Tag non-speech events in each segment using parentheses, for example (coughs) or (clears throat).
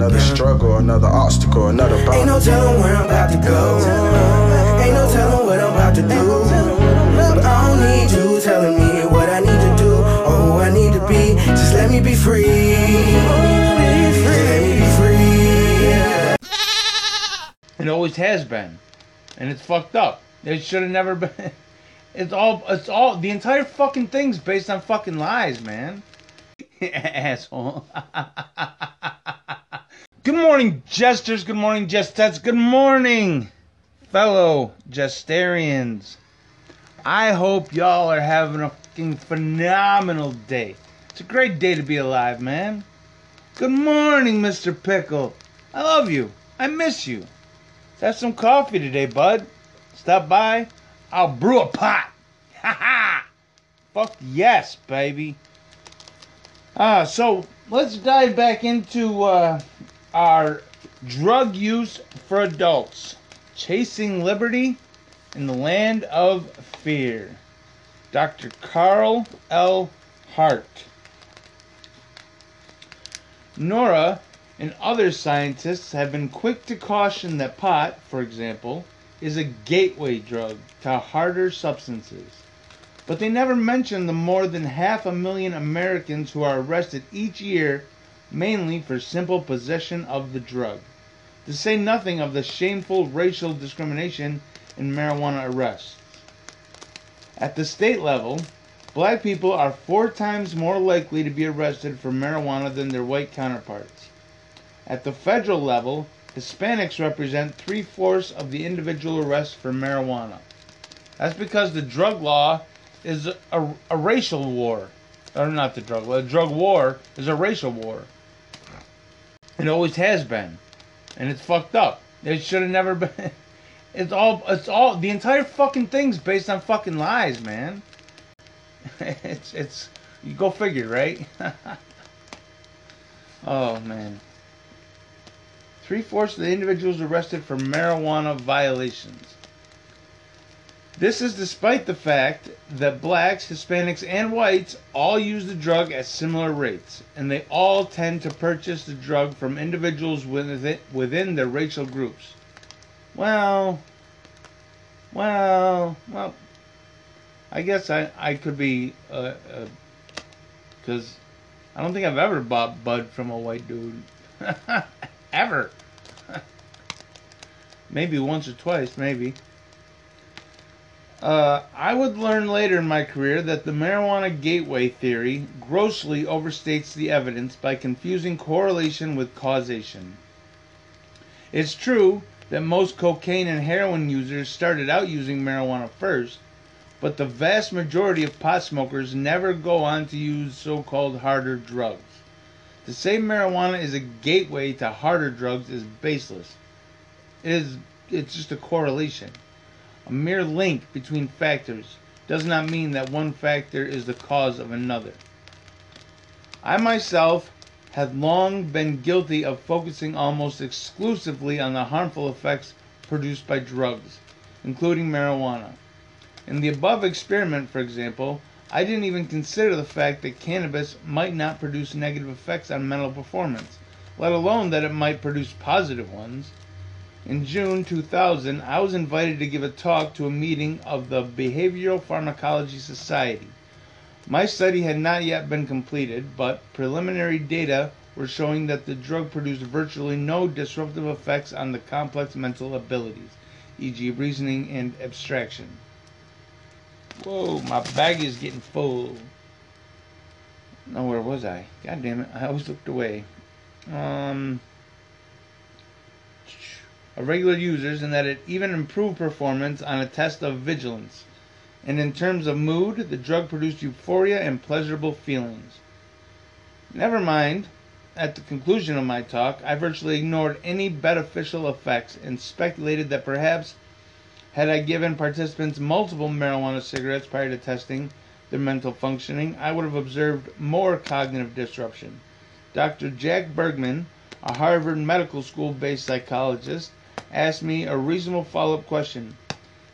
Another struggle, another obstacle, another bound. Ain't no telling where I'm about to go. Ain't no telling what I'm about to do. But I don't need you telling me what I need to do or who I need to be. Just let me be free. Just let me be free. It always has been, and it's fucked up. It should have never been. (laughs) It's all. It's all. The entire fucking thing's based on fucking lies, man. (laughs) Asshole. (laughs) Good morning, jesters. Good morning, jestettes. Good morning, fellow jestarians. I hope y'all are having a fucking phenomenal day. It's a great day to be alive, man. Good morning, Mr. Pickle. I love you. I miss you. Let's have some coffee today, bud. Stop by. I'll brew a pot. (laughs) Ha ha! Fuck yes, baby. Ah, so let's dive back into uh, our drug use for adults. Chasing Liberty in the Land of Fear. Dr. Carl L. Hart. Nora and other scientists have been quick to caution that pot, for example, is a gateway drug to harder substances. But they never mention the more than half a million Americans who are arrested each year mainly for simple possession of the drug. To say nothing of the shameful racial discrimination in marijuana arrests. At the state level, black people are four times more likely to be arrested for marijuana than their white counterparts. At the federal level, Hispanics represent three fourths of the individual arrests for marijuana. That's because the drug law is a, a, racial war. Or not the drug law, the drug war is a racial war. It always has been. And it's fucked up. It should have never been. (laughs) It's all, it's all, the entire fucking thing's based on fucking lies, man. (laughs) It's, it's, you go figure, right? (laughs) oh, man. Three fourths of the individuals arrested for marijuana violations. This is despite the fact that blacks, Hispanics, and whites all use the drug at similar rates, and they all tend to purchase the drug from individuals within, within their racial groups. Well, well, well, I guess I, I could be, uh, uh, cause I don't think I've ever bought bud from a white dude. (laughs) ever. (laughs) maybe once or twice, maybe. Uh, I would learn later in my career that the marijuana gateway theory grossly overstates the evidence by confusing correlation with causation. It's true that most cocaine and heroin users started out using marijuana first, but the vast majority of pot smokers never go on to use so called harder drugs. To say marijuana is a gateway to harder drugs is baseless. It is it's just a correlation. A mere link between factors does not mean that one factor is the cause of another. I myself have long been guilty of focusing almost exclusively on the harmful effects produced by drugs, including marijuana. In the above experiment, for example, I didn't even consider the fact that cannabis might not produce negative effects on mental performance, let alone that it might produce positive ones. In June 2000, I was invited to give a talk to a meeting of the Behavioral Pharmacology Society. My study had not yet been completed, but preliminary data were showing that the drug produced virtually no disruptive effects on the complex mental abilities, e.g., reasoning and abstraction. Whoa, my bag is getting full. Now, where was I? God damn it, I always looked away. Um regular users and that it even improved performance on a test of vigilance. And in terms of mood, the drug produced euphoria and pleasurable feelings. Never mind, at the conclusion of my talk, I virtually ignored any beneficial effects and speculated that perhaps had I given participants multiple marijuana cigarettes prior to testing their mental functioning, I would have observed more cognitive disruption. Dr. Jack Bergman, a Harvard Medical School based psychologist, asked me a reasonable follow up question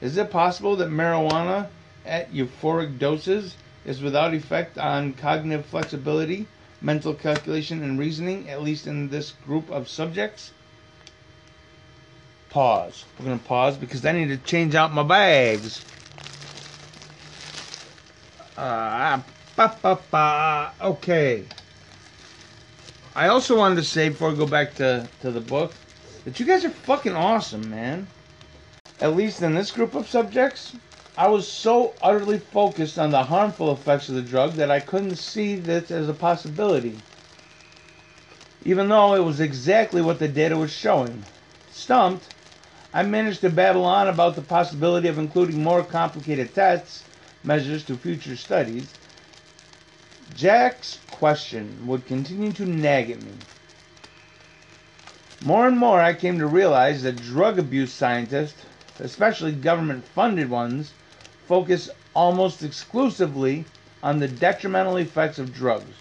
Is it possible that marijuana at euphoric doses is without effect on cognitive flexibility, mental calculation, and reasoning, at least in this group of subjects. Pause. We're going to pause because I need to change out my bags. Uh, ba, ba, ba. Okay. I also wanted to say before we go back to, to the book that you guys are fucking awesome, man. At least in this group of subjects, I was so utterly focused on the harmful effects of the drug that I couldn't see this as a possibility. Even though it was exactly what the data was showing. Stumped, I managed to babble on about the possibility of including more complicated tests, measures to future studies. Jack's question would continue to nag at me. More and more, I came to realize that drug abuse scientists, especially government funded ones, focus almost exclusively on the detrimental effects of drugs,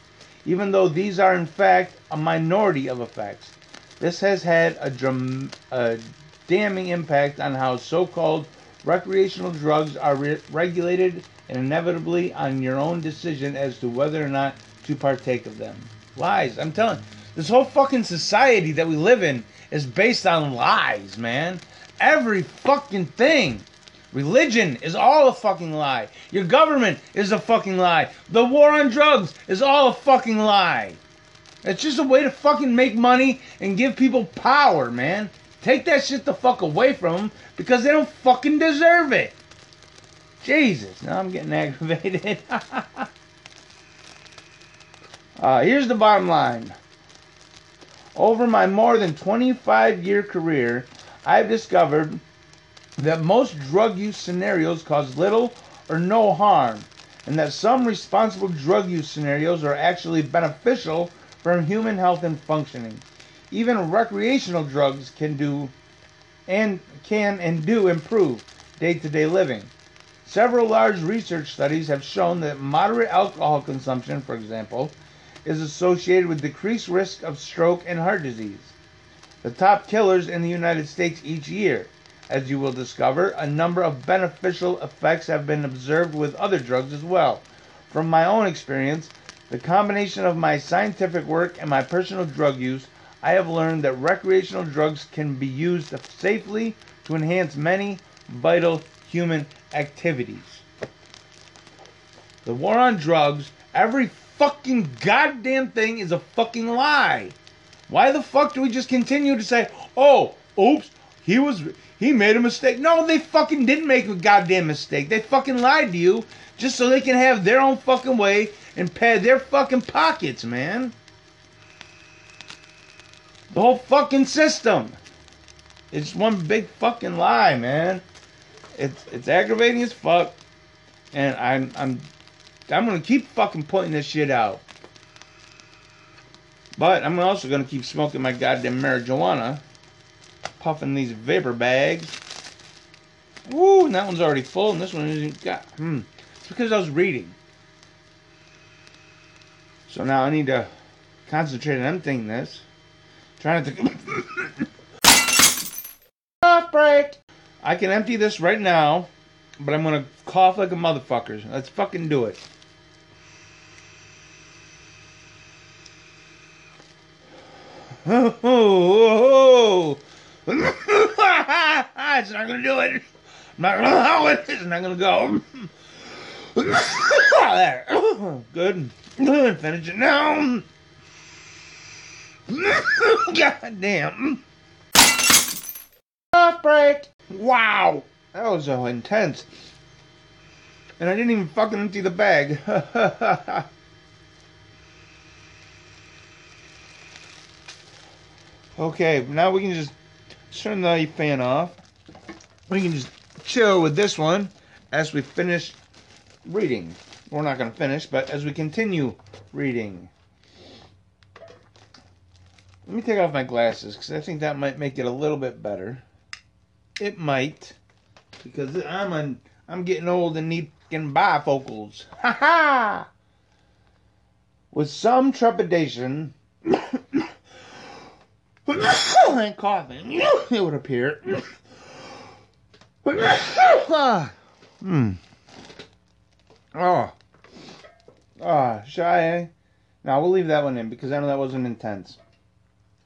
even though these are in fact a minority of effects. This has had a, dram- a damning impact on how so called recreational drugs are re- regulated and inevitably on your own decision as to whether or not to partake of them. Lies. I'm telling this whole fucking society that we live in is based on lies, man. Every fucking thing. Religion is all a fucking lie. Your government is a fucking lie. The war on drugs is all a fucking lie. It's just a way to fucking make money and give people power, man. Take that shit the fuck away from them because they don't fucking deserve it. Jesus, now I'm getting (laughs) aggravated. (laughs) uh, here's the bottom line. Over my more than 25 year career, I've discovered that most drug use scenarios cause little or no harm, and that some responsible drug use scenarios are actually beneficial for human health and functioning. Even recreational drugs can do and can and do improve day-to-day living. Several large research studies have shown that moderate alcohol consumption, for example, is associated with decreased risk of stroke and heart disease. The top killers in the United States each year. As you will discover, a number of beneficial effects have been observed with other drugs as well. From my own experience, the combination of my scientific work and my personal drug use, I have learned that recreational drugs can be used safely to enhance many vital human activities. The war on drugs, every fucking goddamn thing is a fucking lie. Why the fuck do we just continue to say, oh, oops, he was, he made a mistake? No, they fucking didn't make a goddamn mistake. They fucking lied to you just so they can have their own fucking way and pad their fucking pockets, man. The whole fucking system. It's one big fucking lie, man. It's it's aggravating as fuck, and I'm I'm I'm gonna keep fucking pointing this shit out. But I'm also gonna keep smoking my goddamn marijuana, puffing these vapor bags. Woo, and that one's already full, and this one isn't got. Hmm. It's because I was reading. So now I need to concentrate on emptying this. Trying to. Off (coughs) break. I can empty this right now, but I'm gonna cough like a motherfucker. Let's fucking do it. Oh, oh, oh. it's not gonna do it. I'm not gonna allow it. It's not gonna go. (laughs) there. Good. Good. Finish it now. (laughs) God damn. Off break. Wow. That was so intense. And I didn't even fucking empty the bag. (laughs) okay, now we can just turn the fan off. We can just chill with this one as we finish reading. We're not going to finish, but as we continue reading. Let me take off my glasses because I think that might make it a little bit better. It might, because I'm an, I'm getting old and need fucking bifocals. Ha ha! With some trepidation and coughing, it would appear. hmm. Oh. Ah, oh, shy. Now we'll leave that one in because I know that wasn't intense.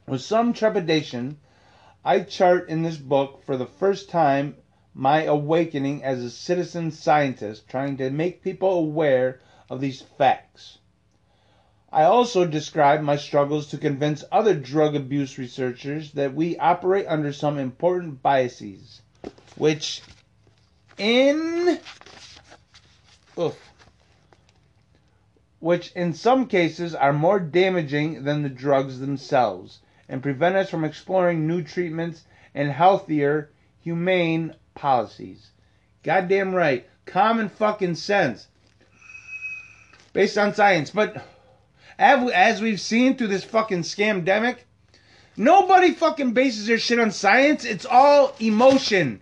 With some trepidation, I chart in this book for the first time my awakening as a citizen scientist trying to make people aware of these facts. I also describe my struggles to convince other drug abuse researchers that we operate under some important biases, which in oof, which in some cases are more damaging than the drugs themselves and prevent us from exploring new treatments and healthier, humane policies. Goddamn right. Common fucking sense. Based on science. But as we've seen through this fucking scamdemic, nobody fucking bases their shit on science. It's all emotion.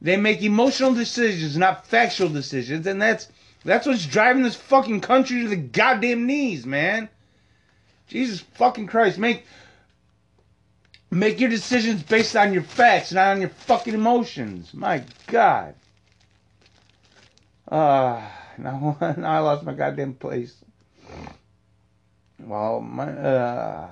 They make emotional decisions, not factual decisions, and that's that's what's driving this fucking country to the goddamn knees, man. Jesus fucking Christ, make make your decisions based on your facts, not on your fucking emotions. My God. Uh now, (laughs) now I lost my goddamn place. Well, my uh,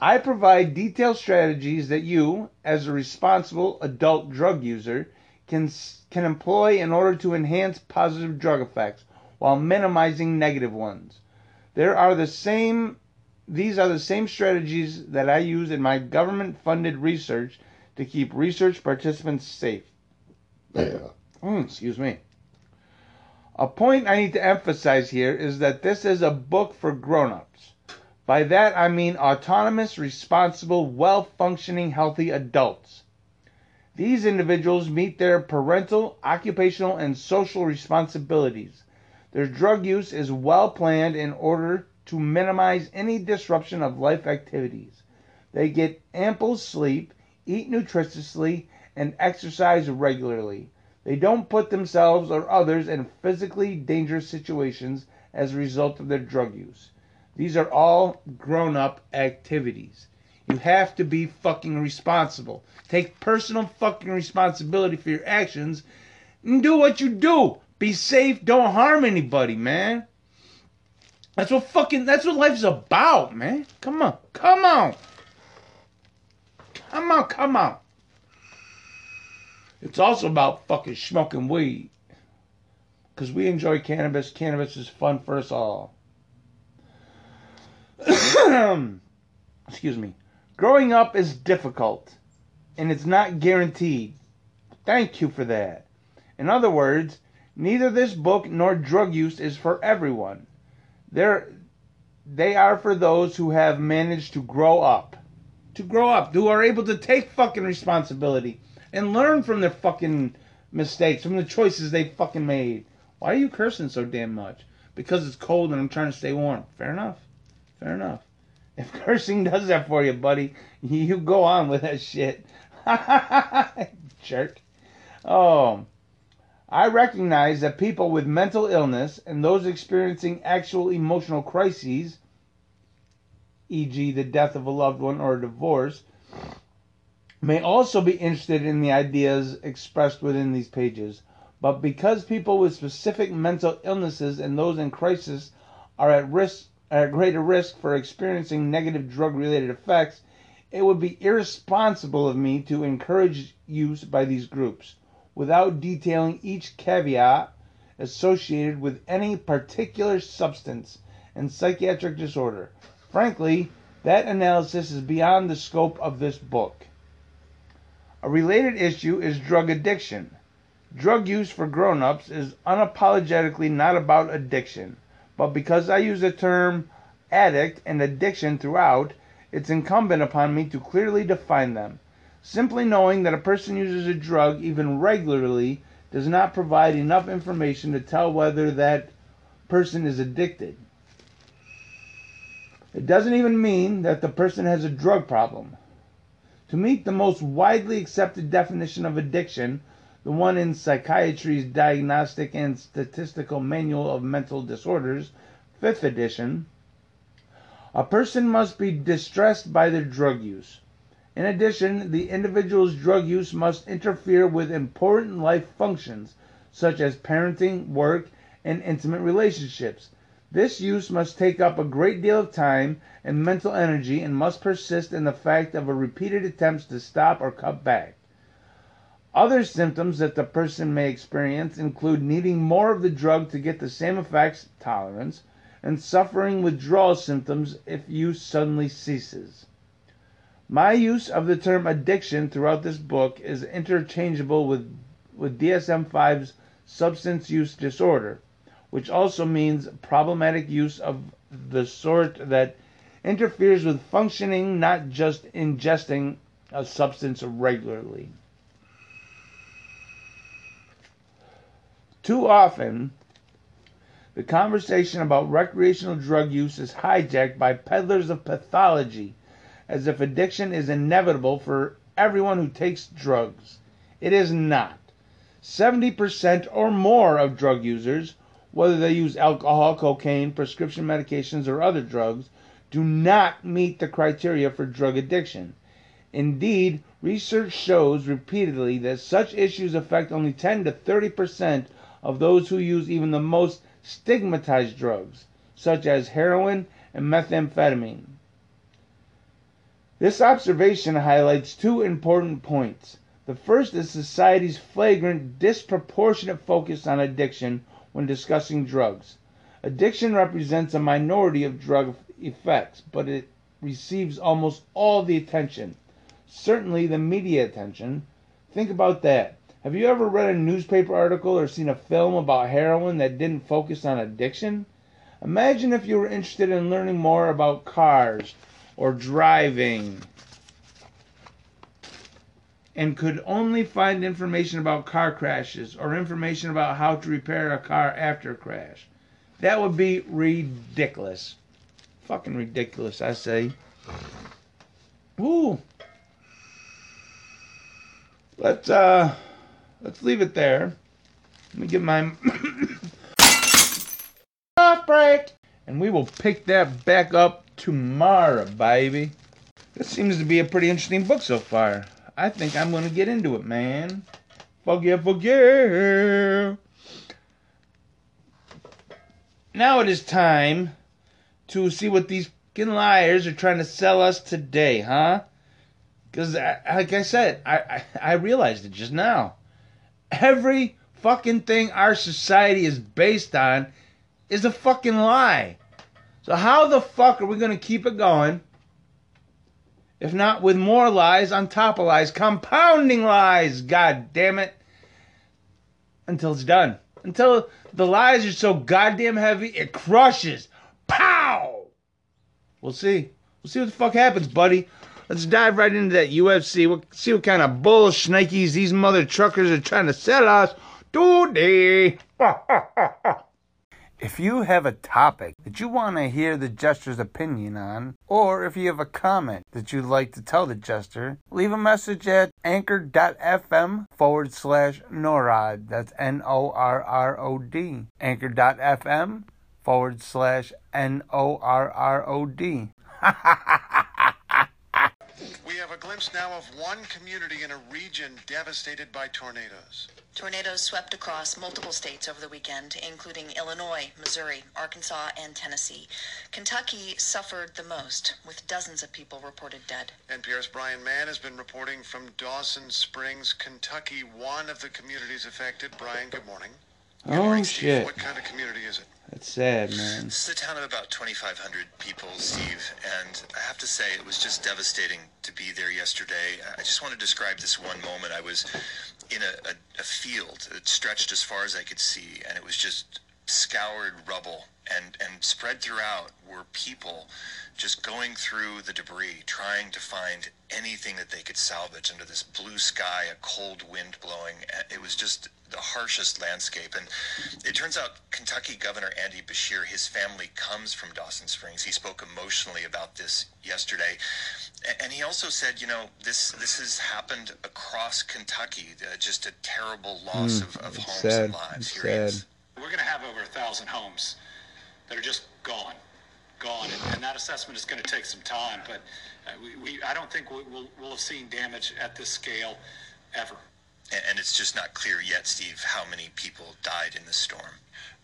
I provide detailed strategies that you, as a responsible adult drug user, can can employ in order to enhance positive drug effects while minimizing negative ones. There are the same these are the same strategies that I use in my government funded research to keep research participants safe. Yeah. Mm, excuse me. A point I need to emphasize here is that this is a book for grown-ups. By that I mean autonomous, responsible, well-functioning, healthy adults. These individuals meet their parental, occupational, and social responsibilities. Their drug use is well planned in order to minimize any disruption of life activities. They get ample sleep, eat nutritiously, and exercise regularly. They don't put themselves or others in physically dangerous situations as a result of their drug use. These are all grown up activities. You have to be fucking responsible. Take personal fucking responsibility for your actions and do what you do. Be safe, don't harm anybody, man. That's what fucking that's what life's about, man. Come on. Come on. Come on, come on. It's also about fucking smoking weed. Because we enjoy cannabis. Cannabis is fun for us all. (coughs) Excuse me. Growing up is difficult. And it's not guaranteed. Thank you for that. In other words, neither this book nor drug use is for everyone. They're, they are for those who have managed to grow up. To grow up, who are able to take fucking responsibility and learn from their fucking mistakes, from the choices they fucking made. Why are you cursing so damn much? Because it's cold and I'm trying to stay warm. Fair enough. Fair enough. (laughs) If cursing does that for you, buddy, you go on with that shit. Ha ha ha jerk. Oh. I recognize that people with mental illness and those experiencing actual emotional crises, e.g., the death of a loved one or a divorce, may also be interested in the ideas expressed within these pages, but because people with specific mental illnesses and those in crisis are at risk are at greater risk for experiencing negative drug related effects, it would be irresponsible of me to encourage use by these groups without detailing each caveat associated with any particular substance and psychiatric disorder. Frankly, that analysis is beyond the scope of this book. A related issue is drug addiction. Drug use for grown ups is unapologetically not about addiction, but because I use the term addict and addiction throughout, it's incumbent upon me to clearly define them. Simply knowing that a person uses a drug even regularly does not provide enough information to tell whether that person is addicted. It doesn't even mean that the person has a drug problem. To meet the most widely accepted definition of addiction, the one in Psychiatry's Diagnostic and Statistical Manual of Mental Disorders, 5th edition, a person must be distressed by their drug use. In addition, the individual's drug use must interfere with important life functions, such as parenting, work, and intimate relationships. This use must take up a great deal of time and mental energy and must persist in the fact of a repeated attempts to stop or cut back. Other symptoms that the person may experience include needing more of the drug to get the same effects, tolerance, and suffering withdrawal symptoms if use suddenly ceases. My use of the term addiction throughout this book is interchangeable with, with DSM 5's substance use disorder, which also means problematic use of the sort that interferes with functioning, not just ingesting a substance regularly. Too often, the conversation about recreational drug use is hijacked by peddlers of pathology as if addiction is inevitable for everyone who takes drugs. It is not. 70% or more of drug users, whether they use alcohol, cocaine, prescription medications, or other drugs, do not meet the criteria for drug addiction. Indeed, research shows repeatedly that such issues affect only 10 to 30% of those who use even the most stigmatized drugs, such as heroin and methamphetamine. This observation highlights two important points. The first is society's flagrant, disproportionate focus on addiction when discussing drugs. Addiction represents a minority of drug effects, but it receives almost all the attention, certainly the media attention. Think about that. Have you ever read a newspaper article or seen a film about heroin that didn't focus on addiction? Imagine if you were interested in learning more about cars or driving and could only find information about car crashes or information about how to repair a car after a crash. That would be ridiculous. Fucking ridiculous, I say. Ooh. Let's uh let's leave it there. Let me get my off (coughs) break and we will pick that back up tomorrow, baby. This seems to be a pretty interesting book so far. I think I'm going to get into it, man. Fuck yeah. Now it is time to see what these fucking liars are trying to sell us today, huh? Because, uh, like I said, I, I, I realized it just now. Every fucking thing our society is based on is a fucking lie. So how the fuck are we going to keep it going? If not with more lies on top of lies, compounding lies, god damn it. Until it's done. Until the lies are so goddamn heavy, it crushes. Pow! We'll see. We'll see what the fuck happens, buddy. Let's dive right into that UFC. We'll see what kind of bull shnikes these mother truckers are trying to sell us today. (laughs) If you have a topic that you want to hear the jester's opinion on, or if you have a comment that you'd like to tell the jester, leave a message at anchor.fm forward slash NORROD. That's N O R R O D. Anchor.fm forward slash N O R R O D. (laughs) We have a glimpse now of one community in a region devastated by tornadoes. Tornadoes swept across multiple states over the weekend, including Illinois, Missouri, Arkansas, and Tennessee. Kentucky suffered the most, with dozens of people reported dead. NPR's Brian Mann has been reporting from Dawson Springs, Kentucky, one of the communities affected. Brian, good morning. Oh, good Oh, morning, Steve. shit. What kind of community is it? That's sad, man. This is a town of about 2,500 people, Steve, and I have to say it was just devastating to be there yesterday. I just want to describe this one moment. I was in a, a, a field that stretched as far as I could see, and it was just scoured rubble, and, and spread throughout were people just going through the debris, trying to find anything that they could salvage under this blue sky, a cold wind blowing. It was just the harshest landscape. And it turns out Kentucky Governor Andy Beshear, his family comes from Dawson Springs. He spoke emotionally about this yesterday. And he also said, you know, this this has happened across Kentucky, uh, just a terrible loss of, of homes sad. and lives. It's Here he is. We're going to have over a thousand homes that are just gone, gone, and, and that assessment is going to take some time. But uh, we, we, I don't think we, we'll, we'll have seen damage at this scale ever. And, and it's just not clear yet, Steve, how many people died in the storm.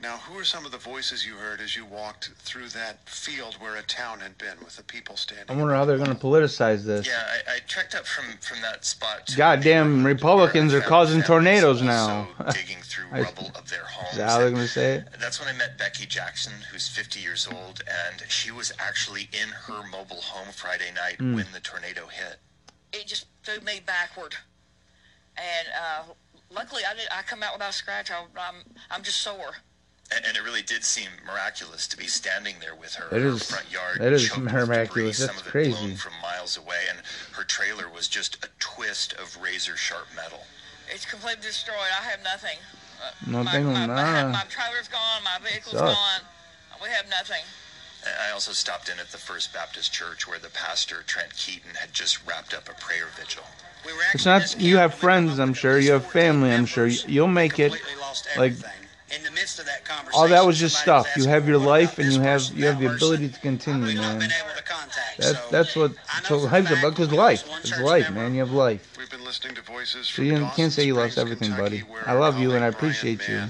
Now, who are some of the voices you heard as you walked through that field where a town had been with the people standing? I wonder how they're going to politicize this. Yeah, I, I trekked up from, from that spot. To Goddamn Republicans are causing tornadoes also now. (laughs) digging through I- rubble of their homes. Is that how they're going to say it? That's when I met Becky Jackson, who's 50 years old, and she was actually in her mobile home Friday night Hmm. when the tornado hit. it just threw me backward. And uh, luckily, I did. I come out without a scratch. I, I'm I'm just sore. And, and it really did seem miraculous to be standing there with her That in her is- front yard. that is choked with miraculous. debris, some That's of it crazy. blown from miles away, and her trailer was just a twist of razor sharp metal. It's completely destroyed. I have nothing. Uh, Nothing, My, my, nah. my, my trailer's gone. My vehicle's gone. We have nothing. And I also stopped in at the First Baptist Church where the pastor, Trent Keaton, had just wrapped up a prayer vigil. We were It's not. You have friends, I'm sure. You have family, I'm sure. You'll make it. lost Like. In the midst of that all that was just somebody was stuff. You have your life, and you have person, you have the ability to continue, man. been able to contact. That, so that's what so life's about. Because life, it's life, member. man. You have life. We've been listening to voices So you can't say you lost Springs, everything, Kentucky, buddy. I love you and I colleague Brian appreciate you.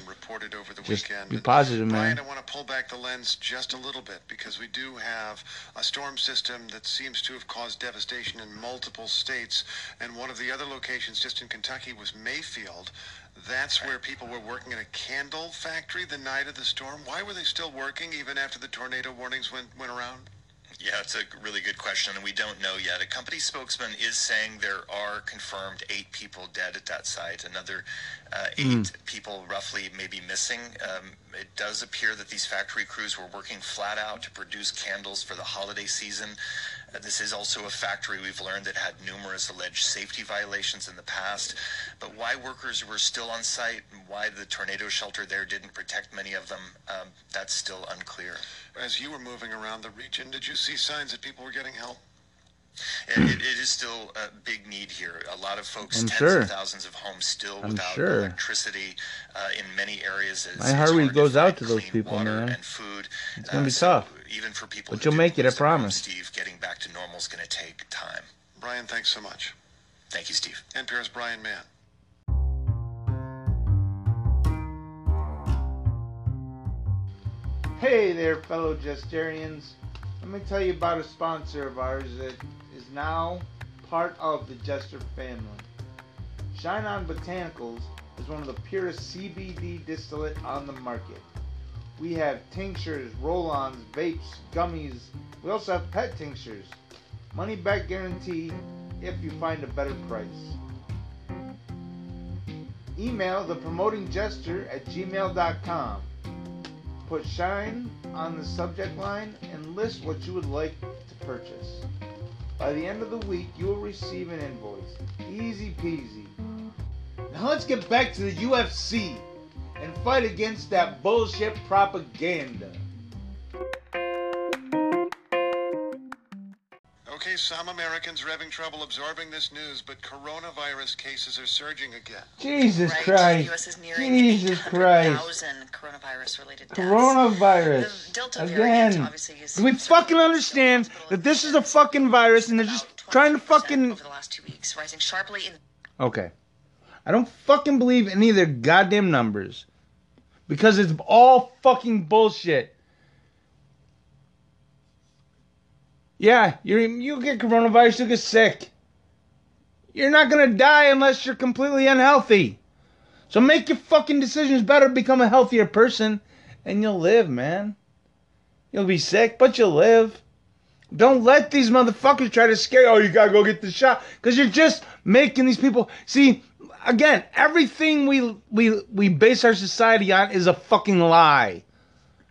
Mann reported over Just weekend. be positive, Brian, man. I want to pull back the lens just a little bit because we do have a storm system that seems to have caused devastation in multiple states, and one of the other locations just in Kentucky was Mayfield. That's where people were working in a candle factory the night of the storm. Why were they still working even after the tornado warnings went, went around? Yeah, it's a really good question, and we don't know yet. A company spokesman is saying there are confirmed eight people dead at that site. Another uh, eight people, roughly, may be missing. Um, it does appear that these factory crews were working flat out to produce candles for the holiday season. Uh, this is also a factory we've learned that had numerous alleged safety violations in the past. But why workers were still on site and why the tornado shelter there didn't protect many of them, um, that's still unclear. As you were moving around the region, did you see signs that people were getting help? It, it, it is still a big need here. A lot of folks, I'm tens sure. of thousands of homes still I'm without sure. electricity uh, in many areas. It's, My it's heart hard goes out to those people, man. And food. It's gonna be so tough. Even for people, But you'll make it, I lose their homes, promise. Steve, getting back to normal is going to take time. Brian, thanks so much. Thank you, Steve. NPR's Brian Mann. Hey there, fellow Jesterians. Let me tell you about a sponsor of ours that is now part of the Jester family. Shine On Botanicals is one of the purest CBD distillate on the market. We have tinctures, roll-ons, vapes, gummies. We also have pet tinctures. Money back guarantee if you find a better price. Email the promoting jester at gmail.com. Put shine on the subject line and list what you would like to purchase. By the end of the week, you will receive an invoice. Easy peasy. Now let's get back to the UFC and fight against that bullshit propaganda. Okay, some Americans are having trouble absorbing this news, but coronavirus cases are surging again. Jesus right? Christ. The U.S. is nearing Jesus Christ. 800,000 coronavirus-related deaths. Coronavirus. The Delta variant Again. obviously is Do we fucking understand that this is a fucking virus and they're just trying to fucking. over the last two weeks, rising sharply in Okay. I don't fucking believe any of their goddamn numbers. Because it's all fucking bullshit. Yeah, you you get coronavirus, you get sick. You're not gonna die unless you're completely unhealthy. So make your fucking decisions better, become a healthier person, and you'll live, man. You'll be sick, but you'll live. Don't let these motherfuckers try to scare you. Oh, you gotta go get the shot. Because you're just making these people see again, everything we we we base our society on is a fucking lie.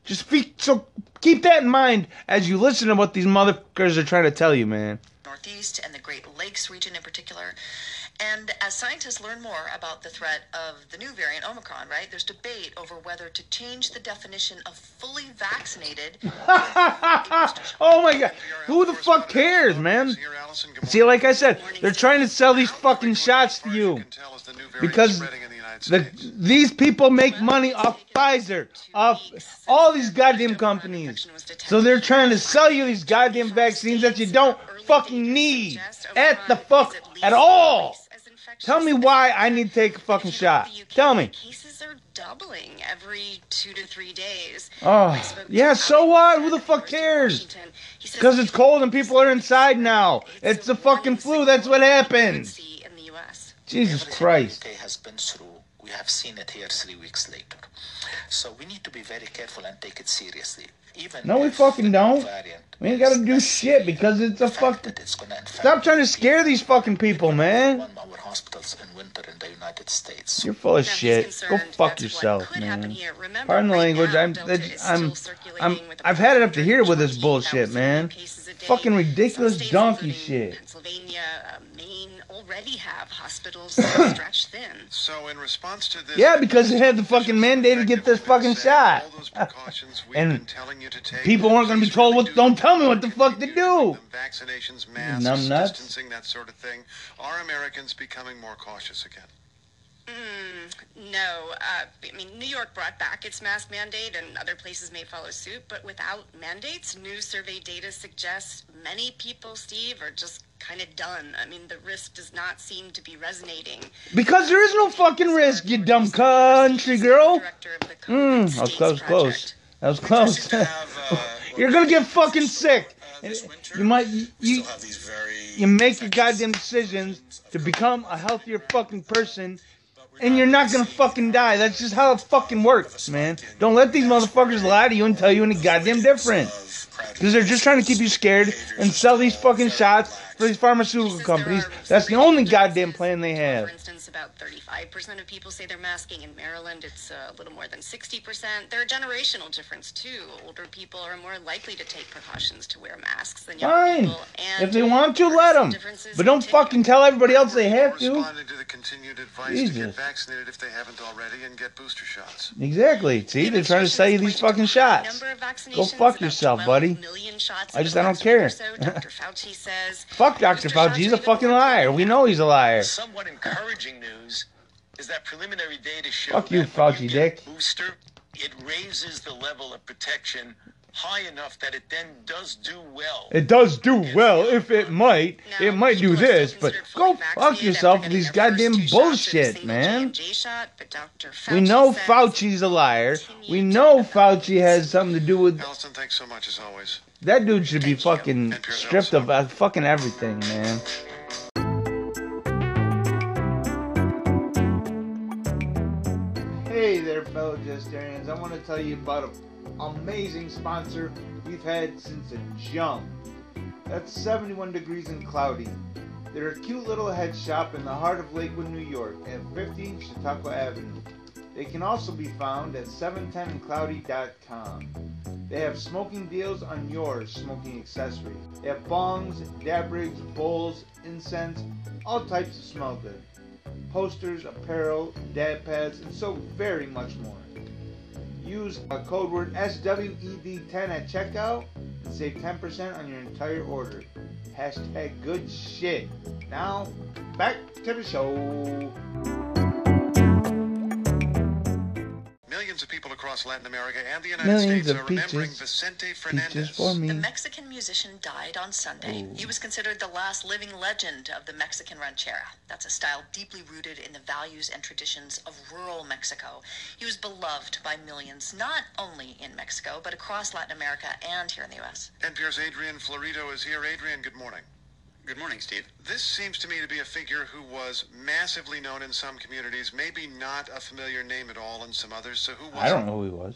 Just be, so keep that in mind as you listen to what these motherfuckers are trying to tell you, man. Northeast and the Great Lakes region in particular. And as scientists learn more about the threat of the new variant Omicron, right, there's debate over whether to change the definition of fully vaccinated. (laughs) oh my god. Who the fuck cares, man? See, like I said, they're trying to sell these fucking shots to you. Because the, these people make money off Pfizer, off all these goddamn companies. So they're trying to sell you these goddamn vaccines that you don't fucking need at the fuck at all. Tell me why I need to take a fucking If you go to shot. Tell me. Cases are doubling every two to three days. Oh, I spoke to yeah, so what? Who the fuck cares? Washington. He says Because it's cold and people are inside now. It's the fucking flu. That's what happens. in the U.S. Jesus Christ. The UK has been through, we have seen it here three weeks later. So we need to be very careful and take it seriously. Even No, we fucking don't. We ain't gotta do shit because it's a the fact fuck. that it's gonna Stop trying to people scare these fucking people, man. Our hospitals in winter in the United States. You're full of shit. Go fuck yourself, man. Remember, Pardon the right language. now, I'm, Delta I'm, I'm, circulating with I've had it up to here with this bullshit, man. cases a day. Fucking ridiculous donkey shit. Pennsylvania, uh, Maine already have hospitals stretched thin. So in response to this, Yeah, because they had the fucking mandate to get this fucking shot. All those precautions we've And been telling you to take, People aren't gonna be told really what. do Don't tell me what the fuck to do. Vaccinations, masks, Numb nuts. distancing, that sort of thing. Are Americans becoming more cautious again? Mm, no, uh, I mean, New York brought back its mask mandate, and other places may follow suit. But without mandates, new survey data suggests many people, Steve, are just kind of done. I mean, the risk does not seem to be resonating. Because there is no fucking risk, you dumb country girl. Director Mm, COVID that was close, close. That was close. (laughs) You're gonna get fucking sick. You might, you, you, you make your goddamn decisions to become a healthier fucking person, and you're not gonna fucking die. That's just how it fucking works, man. Don't let these motherfuckers lie to you and tell you any goddamn different. Because they're just trying to keep you scared and sell these fucking shots for these pharmaceutical companies. That's the only goddamn plan they have. For instance, about 35% of people say they're masking. In Maryland, it's uh, a little more than 60%. There are generational difference too. Older people are more likely to take precautions to wear masks than younger Fine. people. And If they want to, let them. But don't fucking tell everybody else they have to. Responding to the continued advice to Jesus. get vaccinated if they haven't already and get booster shots. Exactly. See, they're trying to sell you these fucking shots. Number of vaccinations, Go fuck yourself, buddy. shots I just I don't last week or care. so, (laughs) Dr. Fauci says. Fuck Dr. Fauci. He's a fucking liar. We know he's a liar. Somewhat encouraging news is that preliminary data show Fuck you, that Fauci you dick. booster, it raises the level of protection high enough that it then does do well. It does do well if it might. It might do this, but go fuck yourself with these goddamn bullshit, man. Shot, but Dr. Fauci We know Fauci's a liar. We know Fauci has something to do with. Allison, thanks so much as always. That dude should be fucking stripped of uh, fucking everything, man. Fellow Jestarians. I want to tell you about an amazing sponsor we've had since the jump. That's 71 Degrees and Cloudy. They're a cute little head shop in the heart of Lakewood, New York, at 15 Chautauqua Avenue. They can also be found at 710cloudy.com. They have smoking deals on your smoking accessories. They have bongs, dab rigs, bowls, incense, all types of smell good. Posters, apparel, dab pads, and so very much more. Use a code word SWED10 at checkout and save 10% on your entire order. Hashtag good shit. Now, back to the show. Millions of people across Latin America and the United Millions States are remembering peaches. Vicente Fernandez. for me. The Mexican musician died on Sunday. Ooh. He was considered the last living legend of the Mexican ranchera. That's a style deeply rooted in the values and traditions of rural Mexico. He was beloved by millions, not only in Mexico, but across Latin America and here in the U.S. NPR's Adrian Florido is here. Adrian, good morning. Good morning, Steve. This seems to me to be a figure who was massively known in some communities, maybe not a familiar name at all in some others. So who was I don't know who he was.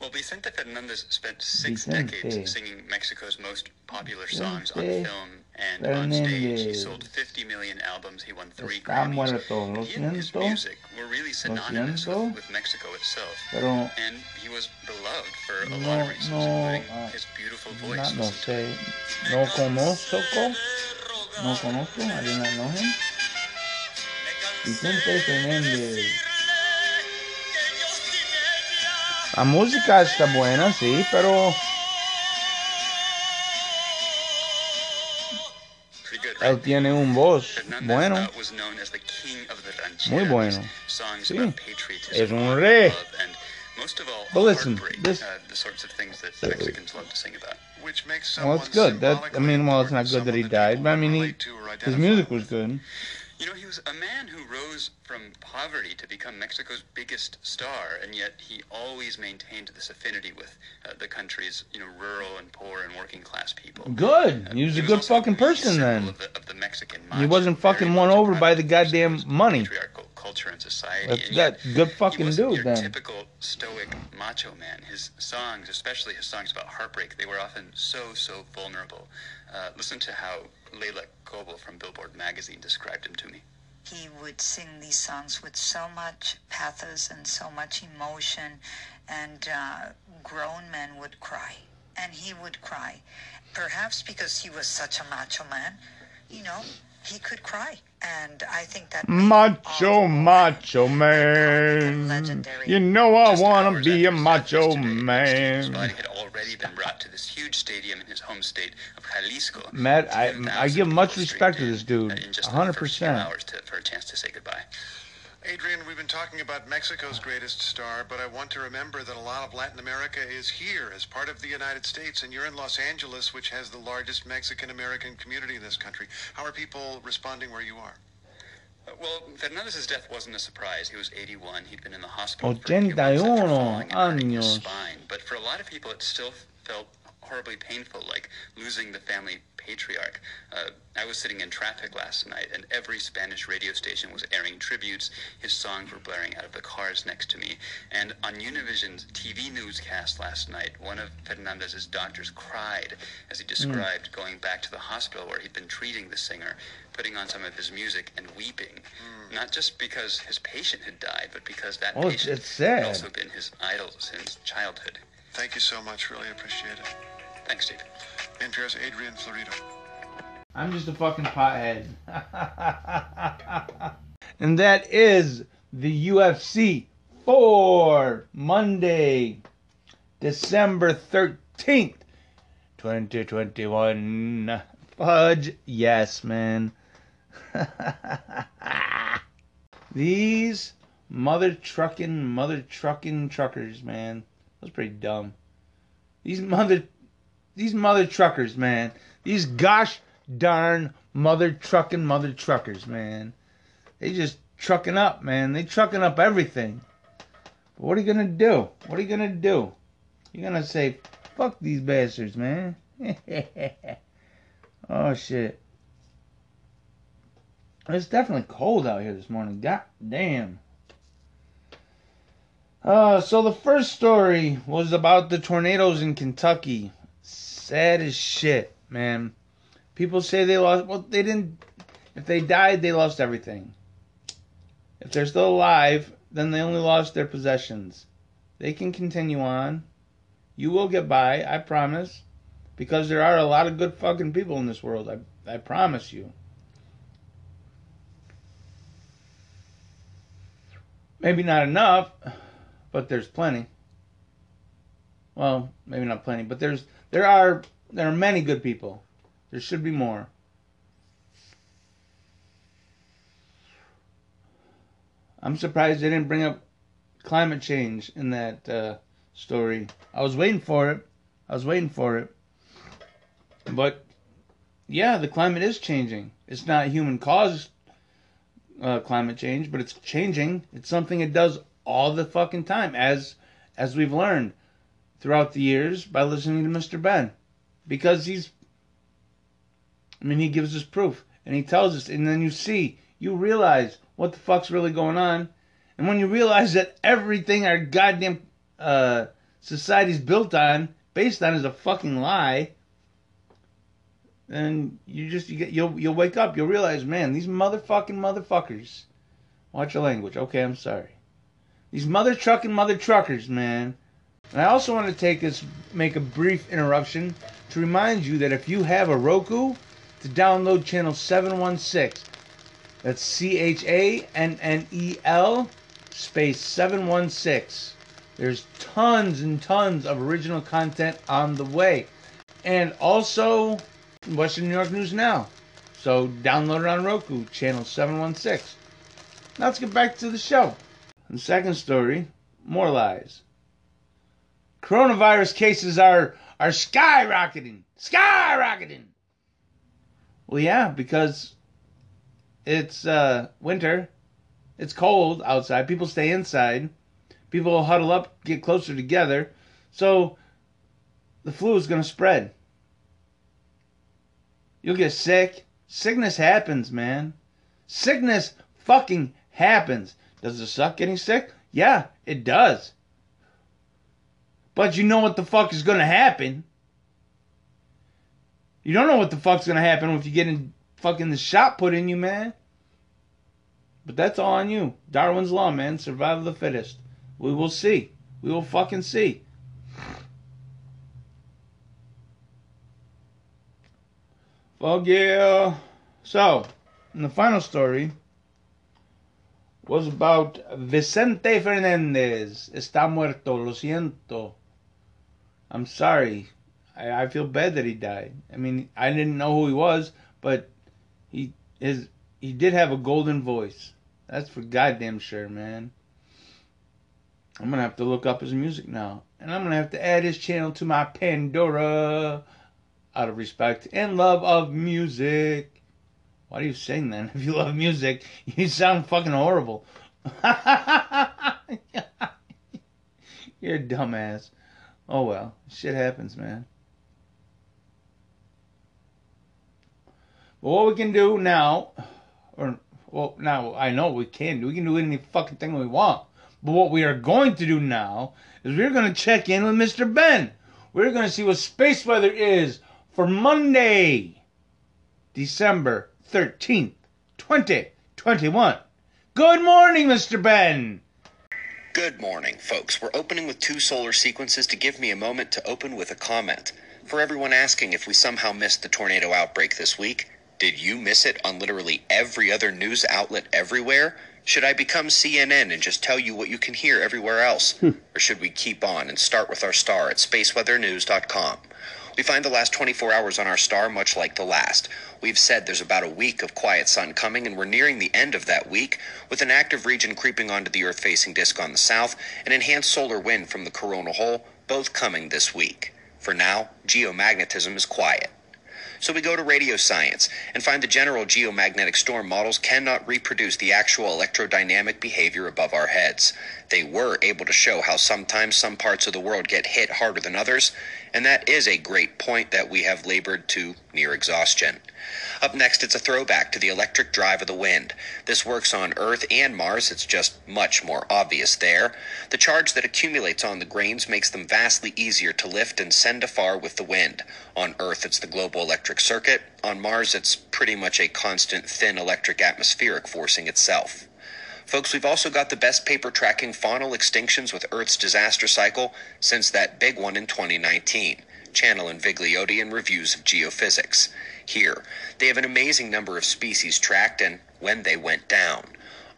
Well, Vicente Fernandez spent six Vicente. decades singing Mexico's most popular songs on film and on stage. He sold 50 million albums. He won three Está Grammys. muerto. Lo He and his siento. music were really synonymous with, with Mexico itself. Pero And he was beloved for a lot no, of reasons, no, including uh, his beautiful no, voice. no sé. No conozco. No conozco. I do not know him. Vicente Fernández. La música está buena, sí, pero Pretty good, él right? tiene un voz Fernandez bueno. uh, was known as the king of the rancheras. Muy bueno. Songs Sí. about patriotism, Es un honor, rey. Love, and most of all, But listen, heartbreak, this- uh, the sorts of things that Mexicans love to sing about. Which makes Well, it's good. That I mean, well, it's not good that he died, but I mean, he, relate his music was good. You know, he was a man who rose from poverty to become Mexico's biggest star, and yet he always maintained this affinity with uh, the country's, you know, rural and poor and working class people. Good. He was a good fucking person then. Of the, of the Mexican He wasn't fucking won over by the goddamn money. culture and society. That's and yet that good he fucking wasn't dude your then. typical stoic macho man. His songs, especially his songs about heartbreak, they were often so so vulnerable. Uh, listen to how Leila Cobo from Billboard magazine described him to me. He would sing these songs with so much pathos and so much emotion, and uh, grown men would cry. And he would cry. Perhaps because he was such a macho man, you know, he could cry. And I think that Macho, macho man. You know I wanna be a macho man. had already been brought to this huge stadium in his home state of Jalisco. Matt, I I give much respect to this dude. A hundred percent. hours to, for a chance to say goodbye. Adrian, we've been talking about Mexico's greatest star, but I want to remember that a lot of Latin America is here as part of the United States, and you're in Los Angeles, which has the largest Mexican American community in this country. How are people responding where you are? Uh, Well, Fernandez's death wasn't a surprise. He was 81. He'd been in the hospital for 81 his años. spine. But for a lot of people, it still felt horribly painful, like losing the family patriarch. Uh, I was sitting in traffic last night, and every Spanish radio station was airing tributes. His songs were blaring out of the cars next to me. And on Univision's TV newscast last night, one of Fernandez's doctors cried as he described going back to the hospital where he'd been treating the singer, putting on some of his music and weeping. Not just because his patient had died, but because that Oh, patient had also been his idol since childhood. Thank you so much. Really appreciate it. Thanks, Steve. NPR's Adrian Florido. I'm just a fucking pothead. (laughs) and that is the UFC for Monday, December 13th, 2021. Fudge, yes, man. (laughs) These mother trucking, mother trucking truckers, man. That's pretty dumb. These mother, these mother truckers, man. These gosh darn mother trucking mother truckers, man. They just trucking up, man. They trucking up everything. But what are you gonna do? What are you gonna do? You're gonna say, fuck these bastards, man. (laughs) oh shit. It's definitely cold out here this morning. God damn. Uh, so the first story was about the tornadoes in Kentucky. Sad as shit, man. People say they lost. Well, they didn't. If they died, they lost everything. If they're still alive, then they only lost their possessions. They can continue on. You will get by, I promise. Because there are a lot of good fucking people in this world. I, I promise you. Maybe not enough, but there's plenty. Well, maybe not plenty, but there's there are there are many good people. There should be more. I'm surprised they didn't bring up climate change in that uh, story. I was waiting for it. I was waiting for it. But yeah, the climate is changing. It's not human caused uh, climate change, but it's changing. It's something it does all the fucking time, as as we've learned throughout the years by listening to Mr. Ben, because he's. I mean, he gives us proof, and he tells us, and then you see, you realize what the fuck's really going on, and when you realize that everything our goddamn uh, society's built on, based on, is a fucking lie. Then you just you get you'll you'll wake up. You'll realize, man, these motherfucking motherfuckers. Watch your language. Okay, I'm sorry. These mother trucking mother truckers, man. And I also want to take this, make a brief interruption to remind you that if you have a Roku, to download channel 716. That's C H A N N E L space 716. There's tons and tons of original content on the way. And also Western New York News Now. So download it on Roku, channel 716. Now let's get back to the show. The second story, more lies. Coronavirus cases are are skyrocketing. Skyrocketing. Well, yeah, because it's uh, winter. It's cold outside. People stay inside. People will huddle up, get closer together. So the flu is going to spread. You'll get sick. Sickness happens, man. Sickness fucking happens. Does it suck getting sick? Yeah, it does. But you know what the fuck is to happen. You don't know what the fuck's to happen if you get in fucking the shot put in you, man. But that's all on you. Darwin's Law, man. Survival of the fittest. We will see. We will fucking see. Fuck yeah. So, and the final story was about Vicente Fernandez. Está muerto, lo siento. I'm sorry. I, I feel bad that he died. I mean, I didn't know who he was, but he his he did have a golden voice. That's for goddamn sure, man. I'm gonna have to look up his music now, and I'm gonna have to add his channel to my Pandora, out of respect and love of music. Why do you sing then? (laughs) If you love music, you sound fucking horrible. (laughs) You're a dumbass. Oh well, shit happens, man. But what we can do now, or well, now I know we can do. We can do any fucking thing we want. But what we are going to do now is we're going to check in with Mr. Ben. We're going to see what space weather is for Monday, December 13th, 2021. Good morning, Mr. Ben. Good morning, folks. We're opening with two solar sequences to give me a moment to open with a comment. For everyone asking if we somehow missed the tornado outbreak this week, did you miss it on literally every other news outlet everywhere? Should I become CNN and just tell you what you can hear everywhere else? Hmm. or should we keep on and start with our star at spaceweathernews.com? We find the last 24 hours on our star much like the last. We've said there's about a week of quiet sun coming, and we're nearing the end of that week, with an active region creeping onto the Earth facing disk on the south, and enhanced solar wind from the coronal hole, both coming this week. For now, geomagnetism is quiet. So we go to radio science and find the general geomagnetic storm models cannot reproduce the actual electrodynamic behavior above our heads. They were able to show how sometimes some parts of the world get hit harder than others, and that is a great point that we have labored to near exhaustion. Up next, it's a throwback to the electric drive of the wind. This works on Earth and Mars, it's just much more obvious there. The charge that accumulates on the grains makes them vastly easier to lift and send afar with the wind. On Earth, it's the global electric circuit. On Mars, it's pretty much a constant thin electric atmospheric forcing itself. Folks, we've also got the best paper tracking faunal extinctions with Earth's disaster cycle since that big one in 2019. Channell and Vigliotti in reviews of geophysics. Here, they have an amazing number of species tracked and when they went down.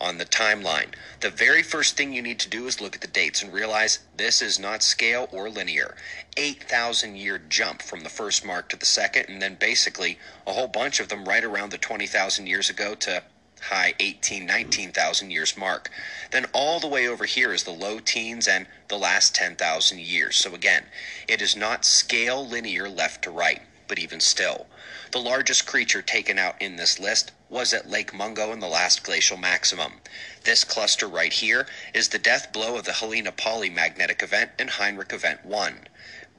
On the timeline, the very first thing you need to do is look at the dates and realize this is not scale or linear. 8,000 year jump from the first mark to the second, and then basically a whole bunch of them right around the 20,000 years ago to high 18, 19,000 years mark. Then all the way over here is the low teens and the last 10,000 years. So again, it is not scale linear left to right, but even still. The largest creature taken out in this list was at Lake Mungo in the last glacial maximum. This cluster right here is the death blow of the Hilina Pali magnetic event and Heinrich event 1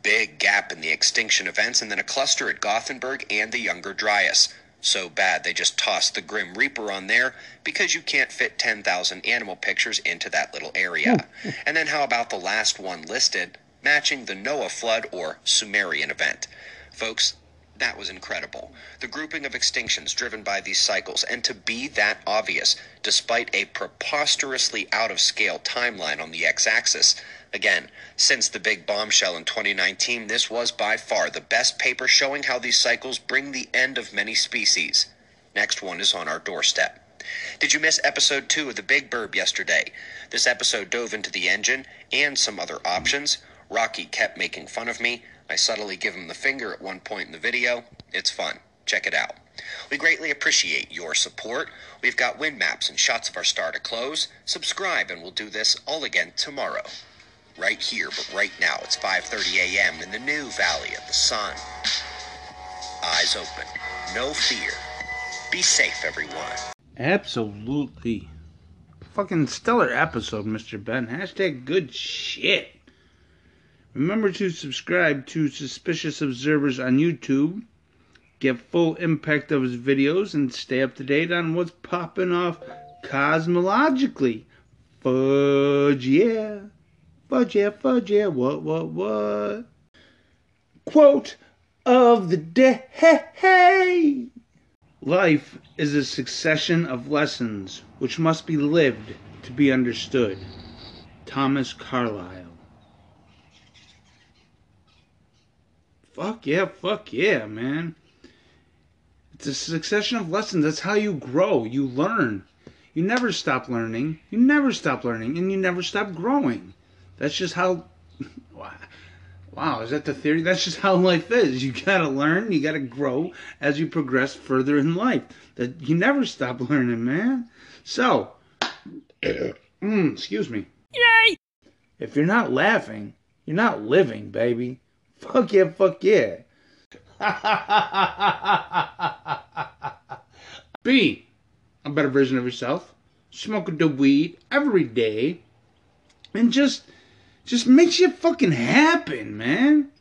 big gap in the extinction events, and then a cluster at Gothenburg and the Younger Dryas. So bad they just tossed the Grim Reaper on there because you can't fit 10,000 animal pictures into that little area. (laughs) and then how about the last one listed, matching the Noah flood or Sumerian event? Folks, that was incredible. The grouping of extinctions driven by these cycles, and to be that obvious, despite a preposterously out of scale timeline on the x axis. Again, since the big bombshell in 2019, this was by far the best paper showing how these cycles bring the end of many species. Next one is on our doorstep. Did you miss episode 2 of The Big Burb yesterday? This episode dove into the engine and some other options. Rocky kept making fun of me. I subtly give him the finger at one point in the video. It's fun. Check it out. We greatly appreciate your support. We've got wind maps and shots of our star to close. Subscribe and we'll do this all again tomorrow. Right here, but right now it's 5:30 a.m. in the new Valley of the Sun. Eyes open. No fear. Be safe, everyone. Absolutely. Fucking stellar episode, Mr. Ben. Hashtag good shit. Remember to subscribe to Suspicious Observers on YouTube. Get full impact of his videos and stay up to date on what's popping off cosmologically. Fudge yeah. Fudge yeah, fudge yeah. What, what, what? Quote of the day. Life is a succession of lessons which must be lived to be understood. Thomas Carlyle. Fuck yeah, fuck yeah, man. It's a succession of lessons. That's how you grow. You learn. You never stop learning. You never stop learning, and you never stop growing. That's just how. (laughs) Wow, is that the theory? That's just how life is. You gotta learn, you gotta grow as you progress further in life. That you never stop (laughs) learning, man. So, (clears throat) mm, excuse me. Yay! If you're not laughing, you're not living, baby. Fuck yeah, fuck yeah. (laughs) Be a better version of yourself. Smoke the weed every day. And just just make shit fucking happen, man.